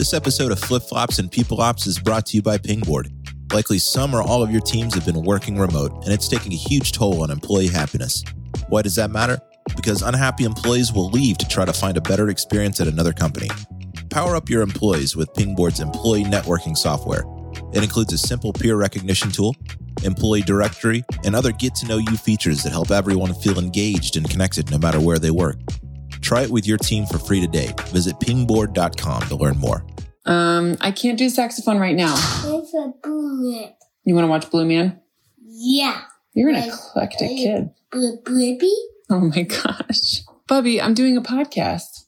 This episode of Flip Flops and People Ops is brought to you by Pingboard. Likely some or all of your teams have been working remote, and it's taking a huge toll on employee happiness. Why does that matter? Because unhappy employees will leave to try to find a better experience at another company. Power up your employees with Pingboard's employee networking software. It includes a simple peer recognition tool, employee directory, and other get to know you features that help everyone feel engaged and connected no matter where they work. Try it with your team for free today. Visit pingboard.com to learn more. Um, I can't do saxophone right now. It's a bullet. You want to watch Blue Man? Yeah. You're an Like- eclectic like- kid. Bu- Blippi? Oh my gosh. Bubby, I'm doing a podcast.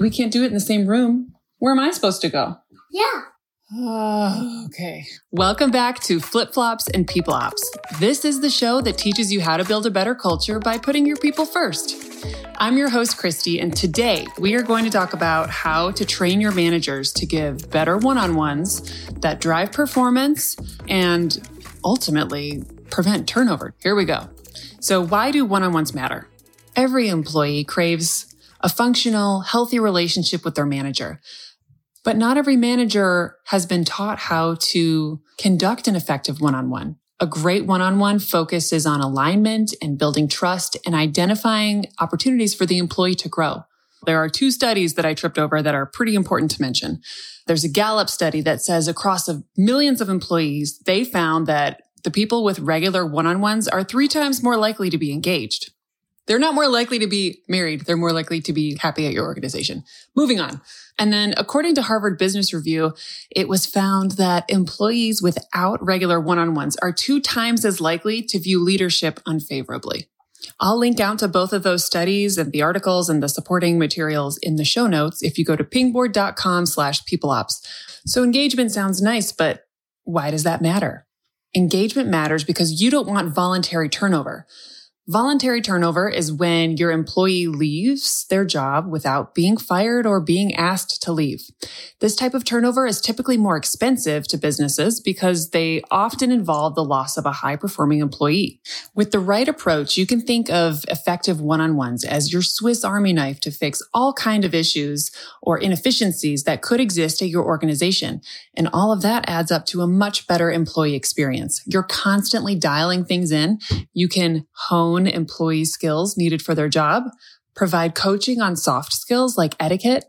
We can't do it in the same room. Where am I supposed to go? Yeah. Oh, okay. Welcome back to Flip Flops and People Ops. This is the show that teaches you how to build a better culture by putting your people first. I'm your host, Christy, and today we are going to talk about how to train your managers to give better one on ones that drive performance and ultimately prevent turnover. Here we go. So, why do one on ones matter? Every employee craves a functional, healthy relationship with their manager. But not every manager has been taught how to conduct an effective one on one. A great one on one focuses on alignment and building trust and identifying opportunities for the employee to grow. There are two studies that I tripped over that are pretty important to mention. There's a Gallup study that says across millions of employees, they found that the people with regular one on ones are three times more likely to be engaged. They're not more likely to be married. They're more likely to be happy at your organization. Moving on. And then according to Harvard Business Review, it was found that employees without regular one-on-ones are two times as likely to view leadership unfavorably. I'll link out to both of those studies and the articles and the supporting materials in the show notes if you go to pingboard.com slash peopleops. So engagement sounds nice, but why does that matter? Engagement matters because you don't want voluntary turnover. Voluntary turnover is when your employee leaves their job without being fired or being asked to leave. This type of turnover is typically more expensive to businesses because they often involve the loss of a high performing employee. With the right approach, you can think of effective one-on-ones as your Swiss army knife to fix all kind of issues or inefficiencies that could exist at your organization. And all of that adds up to a much better employee experience. You're constantly dialing things in. You can hone employee skills needed for their job, provide coaching on soft skills like etiquette,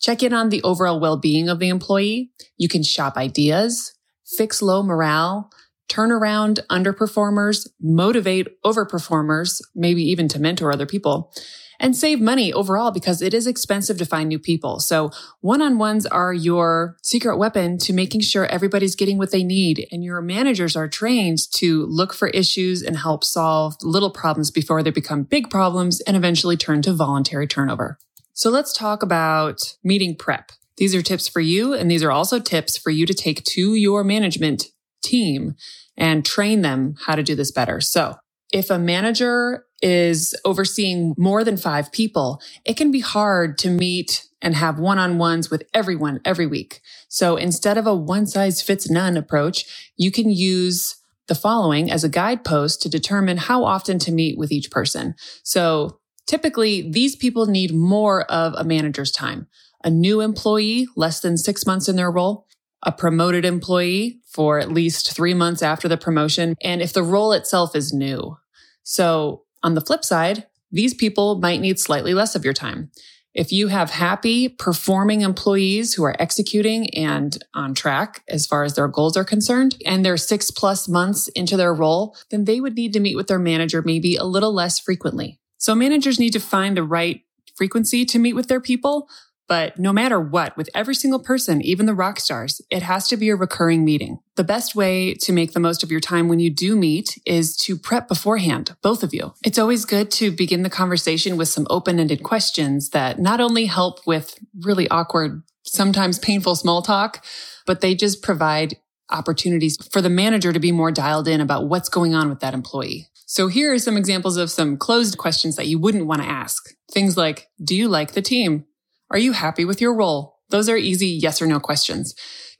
check in on the overall well-being of the employee. You can shop ideas, fix low morale, turn around underperformers, motivate overperformers, maybe even to mentor other people and save money overall because it is expensive to find new people. So one-on-ones are your secret weapon to making sure everybody's getting what they need and your managers are trained to look for issues and help solve little problems before they become big problems and eventually turn to voluntary turnover. So let's talk about meeting prep. These are tips for you and these are also tips for you to take to your management team and train them how to do this better. So if a manager is overseeing more than five people, it can be hard to meet and have one-on-ones with everyone every week. So instead of a one size fits none approach, you can use the following as a guidepost to determine how often to meet with each person. So typically these people need more of a manager's time. A new employee, less than six months in their role, a promoted employee for at least three months after the promotion, and if the role itself is new. So on the flip side, these people might need slightly less of your time. If you have happy performing employees who are executing and on track as far as their goals are concerned, and they're six plus months into their role, then they would need to meet with their manager maybe a little less frequently. So managers need to find the right frequency to meet with their people. But no matter what, with every single person, even the rock stars, it has to be a recurring meeting. The best way to make the most of your time when you do meet is to prep beforehand, both of you. It's always good to begin the conversation with some open-ended questions that not only help with really awkward, sometimes painful small talk, but they just provide opportunities for the manager to be more dialed in about what's going on with that employee. So here are some examples of some closed questions that you wouldn't want to ask. Things like, do you like the team? Are you happy with your role? Those are easy yes or no questions.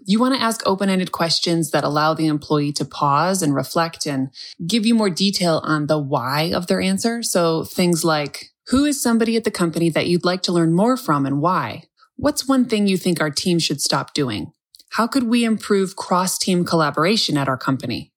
You want to ask open-ended questions that allow the employee to pause and reflect and give you more detail on the why of their answer. So things like, who is somebody at the company that you'd like to learn more from and why? What's one thing you think our team should stop doing? How could we improve cross team collaboration at our company?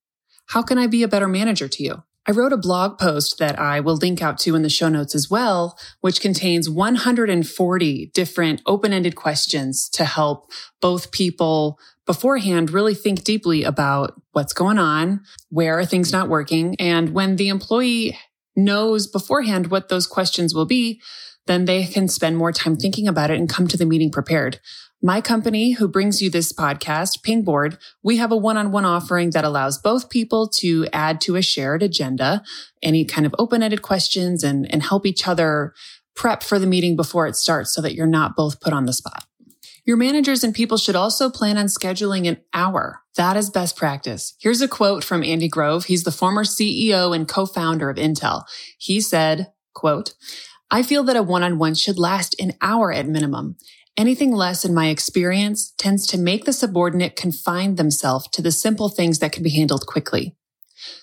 How can I be a better manager to you? I wrote a blog post that I will link out to in the show notes as well, which contains 140 different open ended questions to help both people beforehand really think deeply about what's going on, where are things not working, and when the employee knows beforehand what those questions will be, then they can spend more time thinking about it and come to the meeting prepared. My company, who brings you this podcast, Pingboard, we have a one-on-one offering that allows both people to add to a shared agenda, any kind of open-ended questions and, and help each other prep for the meeting before it starts so that you're not both put on the spot. Your managers and people should also plan on scheduling an hour. That is best practice. Here's a quote from Andy Grove. He's the former CEO and co-founder of Intel. He said, quote, I feel that a one-on-one should last an hour at minimum. Anything less, in my experience, tends to make the subordinate confine themselves to the simple things that can be handled quickly.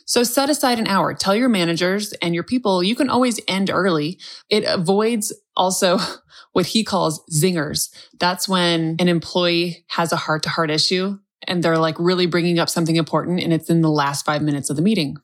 So set aside an hour. Tell your managers and your people you can always end early. It avoids also what he calls zingers. That's when an employee has a heart to heart issue and they're like really bringing up something important and it's in the last five minutes of the meeting.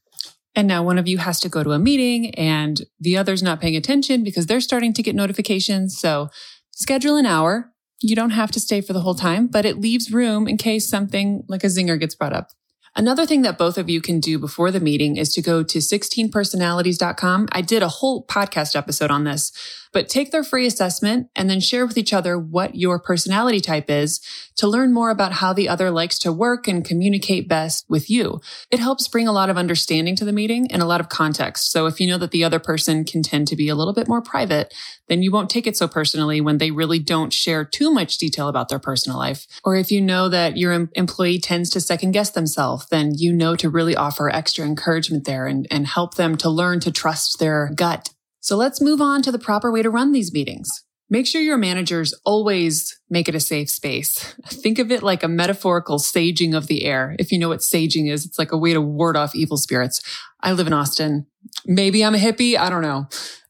And now one of you has to go to a meeting and the other's not paying attention because they're starting to get notifications. So Schedule an hour. You don't have to stay for the whole time, but it leaves room in case something like a zinger gets brought up. Another thing that both of you can do before the meeting is to go to 16personalities.com. I did a whole podcast episode on this, but take their free assessment and then share with each other what your personality type is to learn more about how the other likes to work and communicate best with you. It helps bring a lot of understanding to the meeting and a lot of context. So if you know that the other person can tend to be a little bit more private, then you won't take it so personally when they really don't share too much detail about their personal life. Or if you know that your employee tends to second guess themselves, then you know to really offer extra encouragement there and, and help them to learn to trust their gut so let's move on to the proper way to run these meetings. Make sure your managers always make it a safe space. Think of it like a metaphorical saging of the air. If you know what saging is, it's like a way to ward off evil spirits. I live in Austin. Maybe I'm a hippie. I don't know.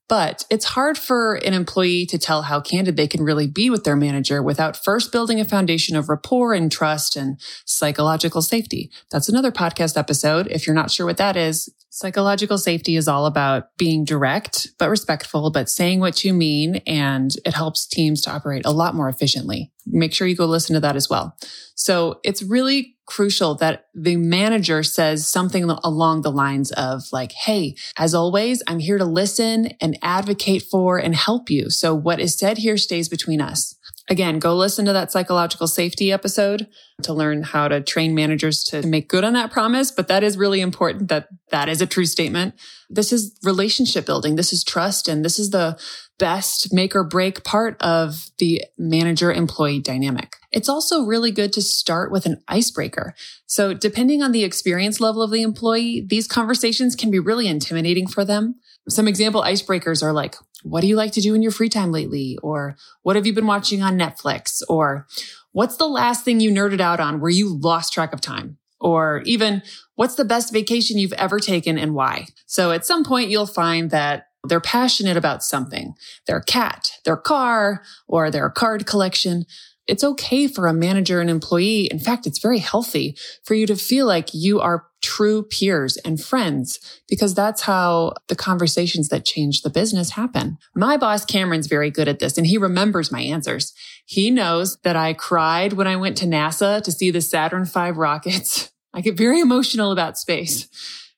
But it's hard for an employee to tell how candid they can really be with their manager without first building a foundation of rapport and trust and psychological safety. That's another podcast episode. If you're not sure what that is, psychological safety is all about being direct, but respectful, but saying what you mean. And it helps teams to operate a lot more efficiently. Make sure you go listen to that as well. So it's really crucial that the manager says something along the lines of like, Hey, as always, I'm here to listen and advocate for and help you. So what is said here stays between us. Again, go listen to that psychological safety episode to learn how to train managers to make good on that promise. But that is really important that that is a true statement. This is relationship building. This is trust. And this is the best make or break part of the manager employee dynamic. It's also really good to start with an icebreaker. So depending on the experience level of the employee, these conversations can be really intimidating for them. Some example icebreakers are like, what do you like to do in your free time lately? Or what have you been watching on Netflix? Or what's the last thing you nerded out on where you lost track of time? Or even what's the best vacation you've ever taken and why? So at some point you'll find that they're passionate about something, their cat, their car, or their card collection. It's okay for a manager and employee. In fact, it's very healthy for you to feel like you are true peers and friends because that's how the conversations that change the business happen. My boss, Cameron's very good at this and he remembers my answers. He knows that I cried when I went to NASA to see the Saturn V rockets. I get very emotional about space.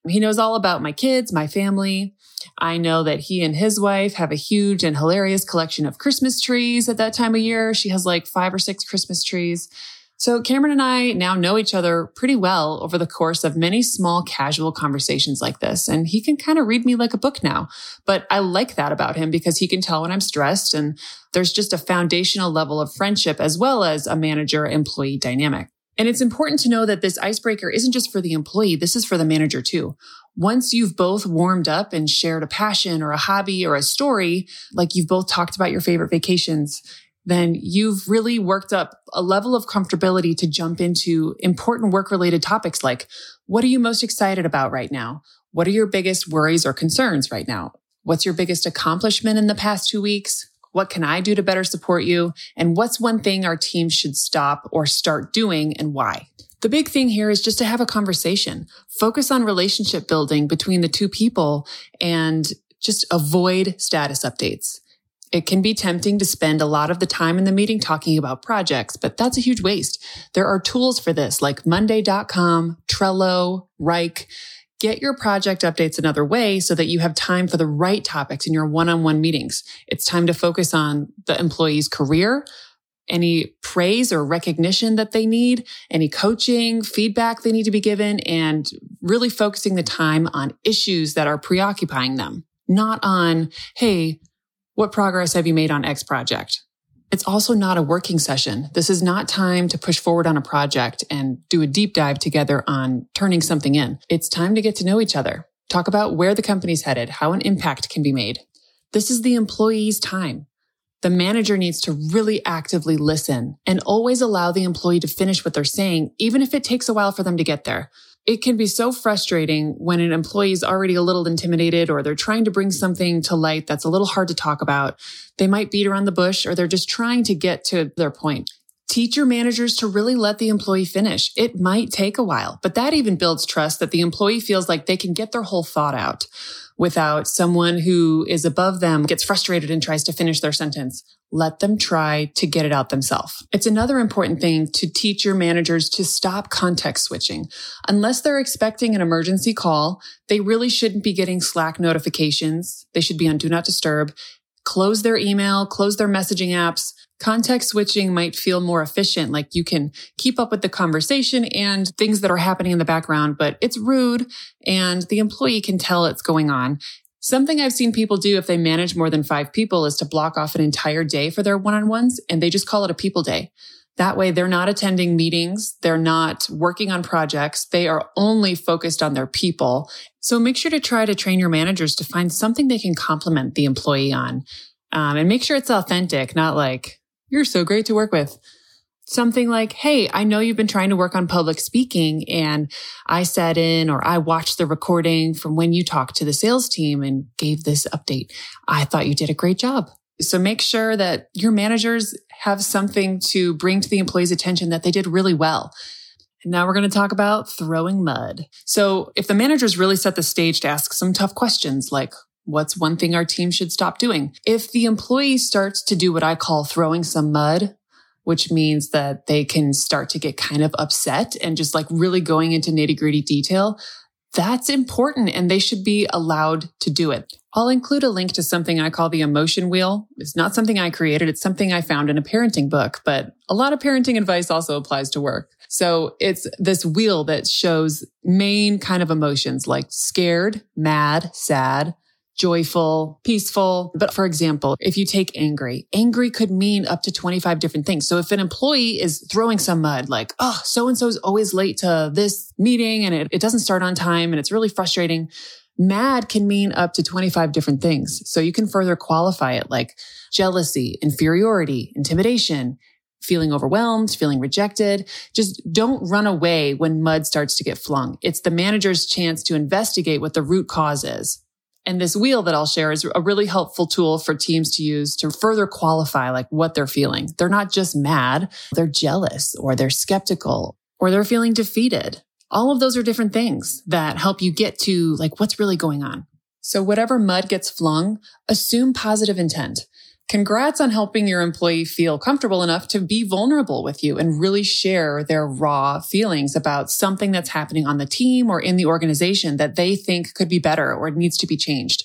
He knows all about my kids, my family. I know that he and his wife have a huge and hilarious collection of Christmas trees at that time of year. She has like five or six Christmas trees. So Cameron and I now know each other pretty well over the course of many small casual conversations like this. And he can kind of read me like a book now. But I like that about him because he can tell when I'm stressed and there's just a foundational level of friendship as well as a manager employee dynamic. And it's important to know that this icebreaker isn't just for the employee. This is for the manager too. Once you've both warmed up and shared a passion or a hobby or a story, like you've both talked about your favorite vacations, then you've really worked up a level of comfortability to jump into important work related topics like what are you most excited about right now? What are your biggest worries or concerns right now? What's your biggest accomplishment in the past two weeks? What can I do to better support you? And what's one thing our team should stop or start doing and why? The big thing here is just to have a conversation, focus on relationship building between the two people and just avoid status updates. It can be tempting to spend a lot of the time in the meeting talking about projects, but that's a huge waste. There are tools for this like Monday.com, Trello, Wrike. Get your project updates another way so that you have time for the right topics in your one-on-one meetings. It's time to focus on the employee's career, any praise or recognition that they need, any coaching, feedback they need to be given, and really focusing the time on issues that are preoccupying them, not on, hey, what progress have you made on X project? It's also not a working session. This is not time to push forward on a project and do a deep dive together on turning something in. It's time to get to know each other, talk about where the company's headed, how an impact can be made. This is the employee's time. The manager needs to really actively listen and always allow the employee to finish what they're saying, even if it takes a while for them to get there it can be so frustrating when an employee is already a little intimidated or they're trying to bring something to light that's a little hard to talk about. They might beat around the bush or they're just trying to get to their point. Teach your managers to really let the employee finish. It might take a while, but that even builds trust that the employee feels like they can get their whole thought out without someone who is above them gets frustrated and tries to finish their sentence. Let them try to get it out themselves. It's another important thing to teach your managers to stop context switching. Unless they're expecting an emergency call, they really shouldn't be getting Slack notifications. They should be on do not disturb. Close their email, close their messaging apps, Context switching might feel more efficient, like you can keep up with the conversation and things that are happening in the background, but it's rude and the employee can tell it's going on. Something I've seen people do if they manage more than five people is to block off an entire day for their one-on-ones and they just call it a people day. That way they're not attending meetings. They're not working on projects. They are only focused on their people. So make sure to try to train your managers to find something they can compliment the employee on. Um, and make sure it's authentic, not like, you're so great to work with. Something like, Hey, I know you've been trying to work on public speaking and I sat in or I watched the recording from when you talked to the sales team and gave this update. I thought you did a great job. So make sure that your managers have something to bring to the employee's attention that they did really well. And now we're going to talk about throwing mud. So if the managers really set the stage to ask some tough questions like, What's one thing our team should stop doing? If the employee starts to do what I call throwing some mud, which means that they can start to get kind of upset and just like really going into nitty gritty detail, that's important and they should be allowed to do it. I'll include a link to something I call the emotion wheel. It's not something I created. It's something I found in a parenting book, but a lot of parenting advice also applies to work. So it's this wheel that shows main kind of emotions like scared, mad, sad, joyful, peaceful. But for example, if you take angry, angry could mean up to 25 different things. So if an employee is throwing some mud, like, oh, so and so is always late to this meeting and it, it doesn't start on time and it's really frustrating. Mad can mean up to 25 different things. So you can further qualify it like jealousy, inferiority, intimidation, feeling overwhelmed, feeling rejected. Just don't run away when mud starts to get flung. It's the manager's chance to investigate what the root cause is. And this wheel that I'll share is a really helpful tool for teams to use to further qualify like what they're feeling. They're not just mad, they're jealous or they're skeptical or they're feeling defeated. All of those are different things that help you get to like what's really going on. So whatever mud gets flung, assume positive intent. Congrats on helping your employee feel comfortable enough to be vulnerable with you and really share their raw feelings about something that's happening on the team or in the organization that they think could be better or needs to be changed.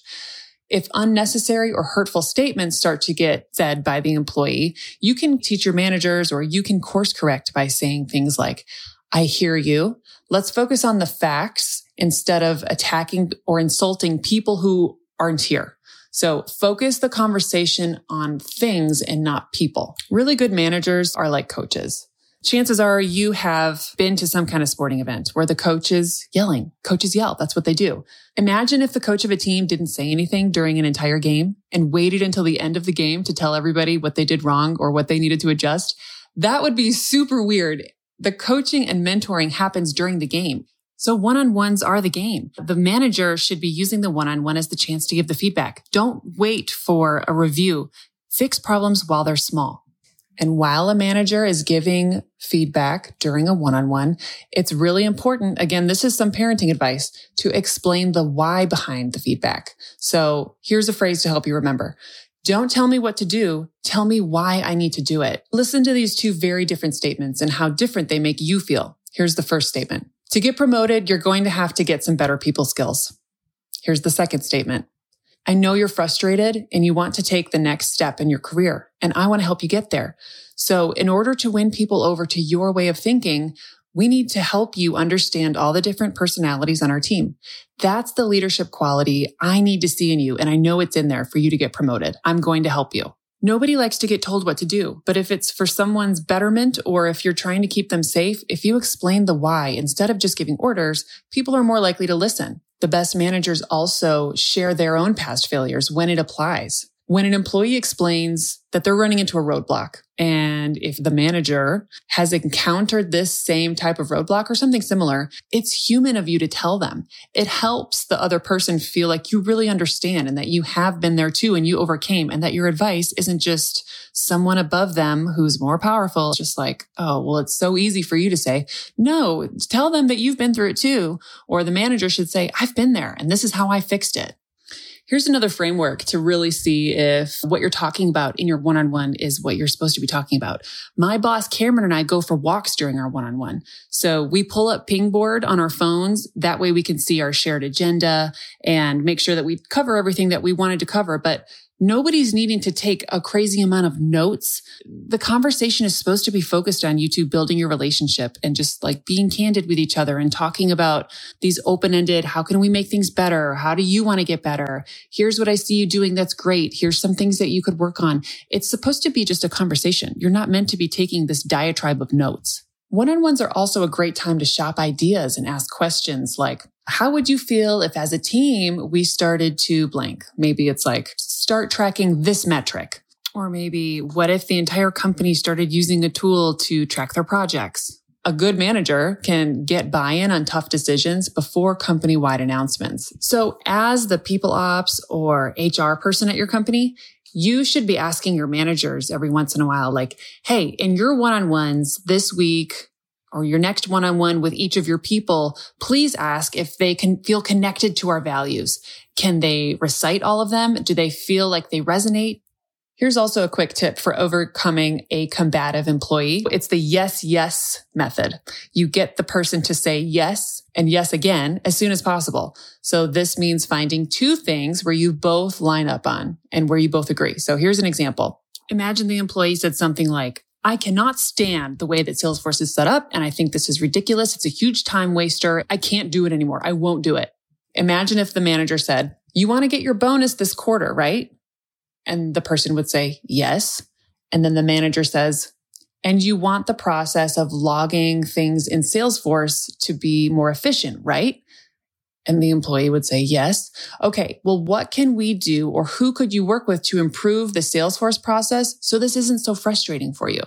If unnecessary or hurtful statements start to get said by the employee, you can teach your managers or you can course correct by saying things like, I hear you. Let's focus on the facts instead of attacking or insulting people who aren't here. So focus the conversation on things and not people. Really good managers are like coaches. Chances are you have been to some kind of sporting event where the coach is yelling. Coaches yell. That's what they do. Imagine if the coach of a team didn't say anything during an entire game and waited until the end of the game to tell everybody what they did wrong or what they needed to adjust. That would be super weird. The coaching and mentoring happens during the game. So one-on-ones are the game. The manager should be using the one-on-one as the chance to give the feedback. Don't wait for a review. Fix problems while they're small. And while a manager is giving feedback during a one-on-one, it's really important. Again, this is some parenting advice to explain the why behind the feedback. So here's a phrase to help you remember. Don't tell me what to do. Tell me why I need to do it. Listen to these two very different statements and how different they make you feel. Here's the first statement. To get promoted, you're going to have to get some better people skills. Here's the second statement. I know you're frustrated and you want to take the next step in your career, and I want to help you get there. So in order to win people over to your way of thinking, we need to help you understand all the different personalities on our team. That's the leadership quality I need to see in you. And I know it's in there for you to get promoted. I'm going to help you. Nobody likes to get told what to do, but if it's for someone's betterment or if you're trying to keep them safe, if you explain the why instead of just giving orders, people are more likely to listen. The best managers also share their own past failures when it applies when an employee explains that they're running into a roadblock and if the manager has encountered this same type of roadblock or something similar, it's human of you to tell them. It helps the other person feel like you really understand and that you have been there too and you overcame and that your advice isn't just someone above them who's more powerful, just like, oh, well, it's so easy for you to say. No, tell them that you've been through it too. Or the manager should say, I've been there and this is how I fixed it. Here's another framework to really see if what you're talking about in your one on one is what you're supposed to be talking about. My boss, Cameron, and I go for walks during our one on one. So we pull up Pingboard on our phones. That way we can see our shared agenda and make sure that we cover everything that we wanted to cover. But Nobody's needing to take a crazy amount of notes. The conversation is supposed to be focused on you two building your relationship and just like being candid with each other and talking about these open ended, how can we make things better? How do you want to get better? Here's what I see you doing that's great. Here's some things that you could work on. It's supposed to be just a conversation. You're not meant to be taking this diatribe of notes. One-on-ones are also a great time to shop ideas and ask questions like, how would you feel if as a team we started to blank? Maybe it's like, start tracking this metric. Or maybe what if the entire company started using a tool to track their projects? A good manager can get buy-in on tough decisions before company-wide announcements. So as the people ops or HR person at your company, you should be asking your managers every once in a while, like, Hey, in your one-on-ones this week or your next one-on-one with each of your people, please ask if they can feel connected to our values. Can they recite all of them? Do they feel like they resonate? Here's also a quick tip for overcoming a combative employee. It's the yes, yes method. You get the person to say yes and yes again as soon as possible. So this means finding two things where you both line up on and where you both agree. So here's an example. Imagine the employee said something like, I cannot stand the way that Salesforce is set up. And I think this is ridiculous. It's a huge time waster. I can't do it anymore. I won't do it. Imagine if the manager said, you want to get your bonus this quarter, right? And the person would say, yes. And then the manager says, and you want the process of logging things in Salesforce to be more efficient, right? And the employee would say, yes. Okay. Well, what can we do or who could you work with to improve the Salesforce process so this isn't so frustrating for you?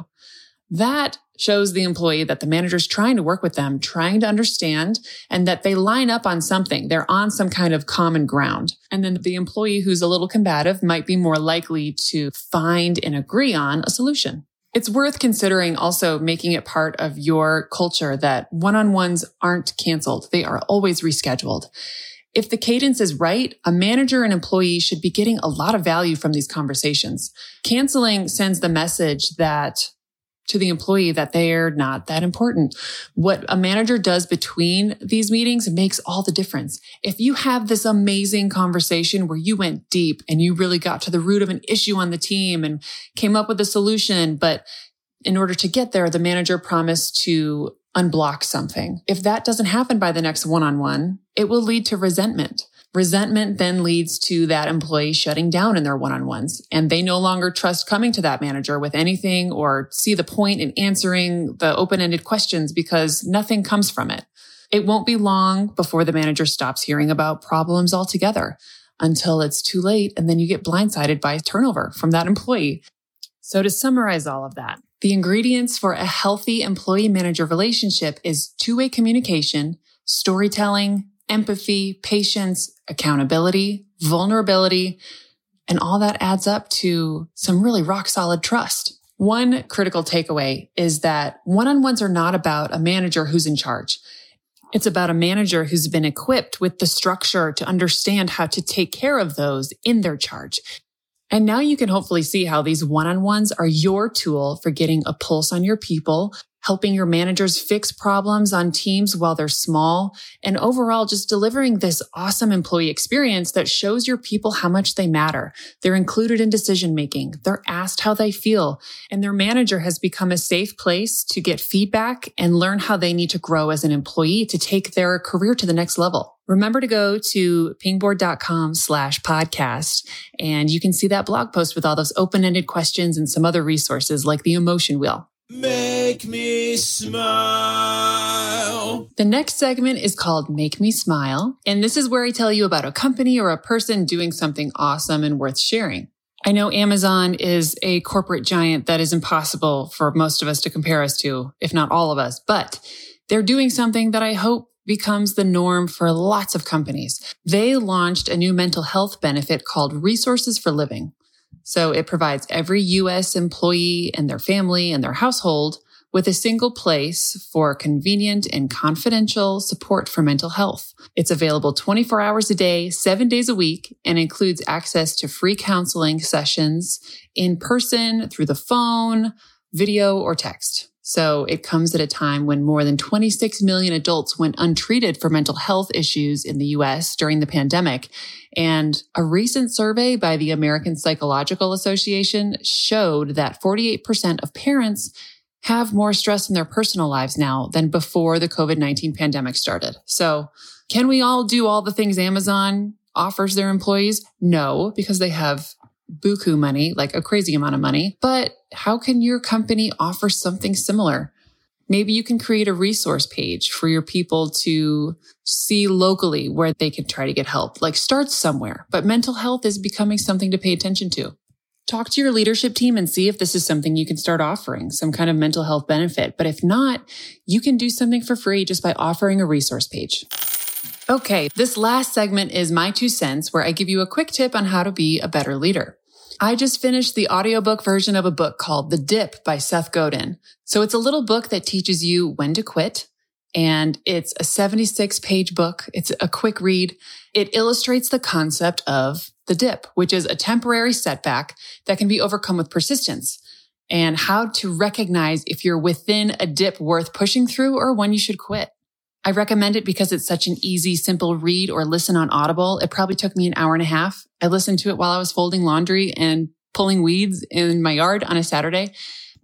That shows the employee that the manager's trying to work with them, trying to understand, and that they line up on something. They're on some kind of common ground. And then the employee who's a little combative might be more likely to find and agree on a solution. It's worth considering also making it part of your culture that one-on-ones aren't canceled. They are always rescheduled. If the cadence is right, a manager and employee should be getting a lot of value from these conversations. Canceling sends the message that to the employee that they're not that important. What a manager does between these meetings makes all the difference. If you have this amazing conversation where you went deep and you really got to the root of an issue on the team and came up with a solution, but in order to get there, the manager promised to unblock something. If that doesn't happen by the next one on one, it will lead to resentment. Resentment then leads to that employee shutting down in their one-on-ones and they no longer trust coming to that manager with anything or see the point in answering the open-ended questions because nothing comes from it. It won't be long before the manager stops hearing about problems altogether until it's too late and then you get blindsided by turnover from that employee. So to summarize all of that, the ingredients for a healthy employee manager relationship is two-way communication, storytelling, empathy, patience, accountability, vulnerability, And all that adds up to some really rock solid trust. One critical takeaway is that one on ones are not about a manager who's in charge. It's about a manager who's been equipped with the structure to understand how to take care of those in their charge. And now you can hopefully see how these one on ones are your tool for getting a pulse on your people, helping your managers fix problems on teams while they're small, and overall just delivering this awesome employee experience that shows your people how much they matter. They're included in decision making. They're asked how they feel and their manager has become a safe place to get feedback and learn how they need to grow as an employee to take their career to the next level. Remember to go to pingboard.com slash podcast and you can see that blog post with all those open-ended questions and some other resources like the emotion wheel. Make me smile. The next segment is called Make Me Smile. And this is where I tell you about a company or a person doing something awesome and worth sharing. I know Amazon is a corporate giant that is impossible for most of us to compare us to, if not all of us, but they're doing something that I hope becomes the norm for lots of companies. They launched a new mental health benefit called Resources for Living. So it provides every US employee and their family and their household with a single place for convenient and confidential support for mental health. It's available 24 hours a day, seven days a week, and includes access to free counseling sessions in person, through the phone, video, or text. So it comes at a time when more than 26 million adults went untreated for mental health issues in the US during the pandemic. And a recent survey by the American Psychological Association showed that 48% of parents have more stress in their personal lives now than before the COVID-19 pandemic started. So can we all do all the things Amazon offers their employees? No, because they have buku money, like a crazy amount of money. But how can your company offer something similar? Maybe you can create a resource page for your people to see locally where they can try to get help. Like start somewhere, but mental health is becoming something to pay attention to. Talk to your leadership team and see if this is something you can start offering, some kind of mental health benefit. But if not, you can do something for free just by offering a resource page. Okay, this last segment is my two cents where I give you a quick tip on how to be a better leader. I just finished the audiobook version of a book called The Dip by Seth Godin. So it's a little book that teaches you when to quit. And it's a 76 page book. It's a quick read. It illustrates the concept of the dip, which is a temporary setback that can be overcome with persistence and how to recognize if you're within a dip worth pushing through or when you should quit. I recommend it because it's such an easy, simple read or listen on Audible. It probably took me an hour and a half. I listened to it while I was folding laundry and pulling weeds in my yard on a Saturday.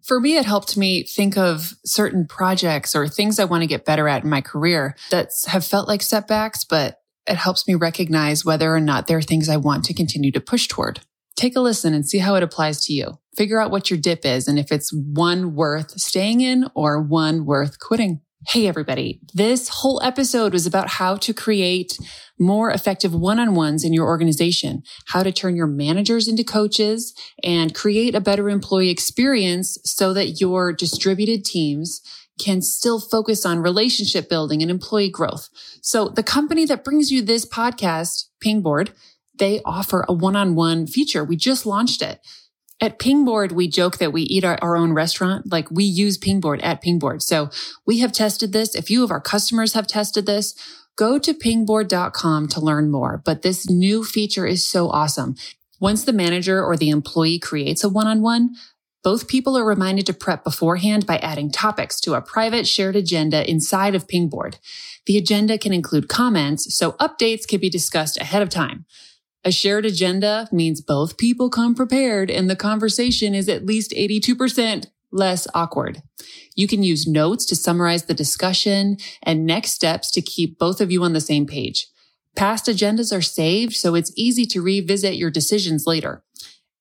For me, it helped me think of certain projects or things I want to get better at in my career that have felt like setbacks, but it helps me recognize whether or not there are things I want to continue to push toward. Take a listen and see how it applies to you. Figure out what your dip is and if it's one worth staying in or one worth quitting. Hey, everybody. This whole episode was about how to create more effective one-on-ones in your organization, how to turn your managers into coaches and create a better employee experience so that your distributed teams can still focus on relationship building and employee growth. So the company that brings you this podcast, Pingboard, they offer a one-on-one feature. We just launched it. At Pingboard, we joke that we eat our, our, own restaurant. Like we use Pingboard at Pingboard. So we have tested this. A few of our customers have tested this. Go to pingboard.com to learn more. But this new feature is so awesome. Once the manager or the employee creates a one-on-one, both people are reminded to prep beforehand by adding topics to a private shared agenda inside of Pingboard. The agenda can include comments, so updates can be discussed ahead of time. A shared agenda means both people come prepared and the conversation is at least 82% less awkward. You can use notes to summarize the discussion and next steps to keep both of you on the same page. Past agendas are saved, so it's easy to revisit your decisions later.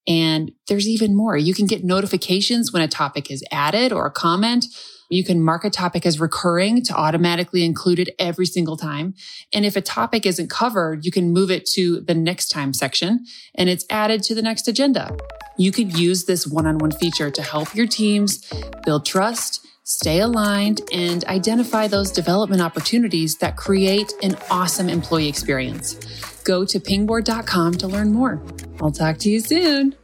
And there's even more. You can get notifications when a topic is added or a comment you can mark a topic as recurring to automatically include it every single time. And if a topic isn't covered, you can move it to the next time section and it's added to the next agenda. You could use this one-on-one feature to help your teams build trust, stay aligned, and identify those development opportunities that create an awesome employee experience. Go to pingboard.com to learn more. I'll talk to you soon.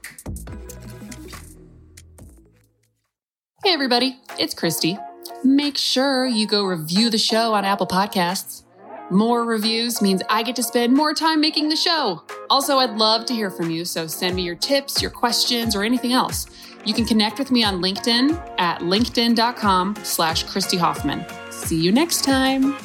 Everybody, it's Christy. Make sure you go review the show on Apple Podcasts. More reviews means I get to spend more time making the show. Also, I'd love to hear from you, so send me your tips, your questions, or anything else. You can connect with me on LinkedIn at linkedin.com slash Christy Hoffman. See you next time.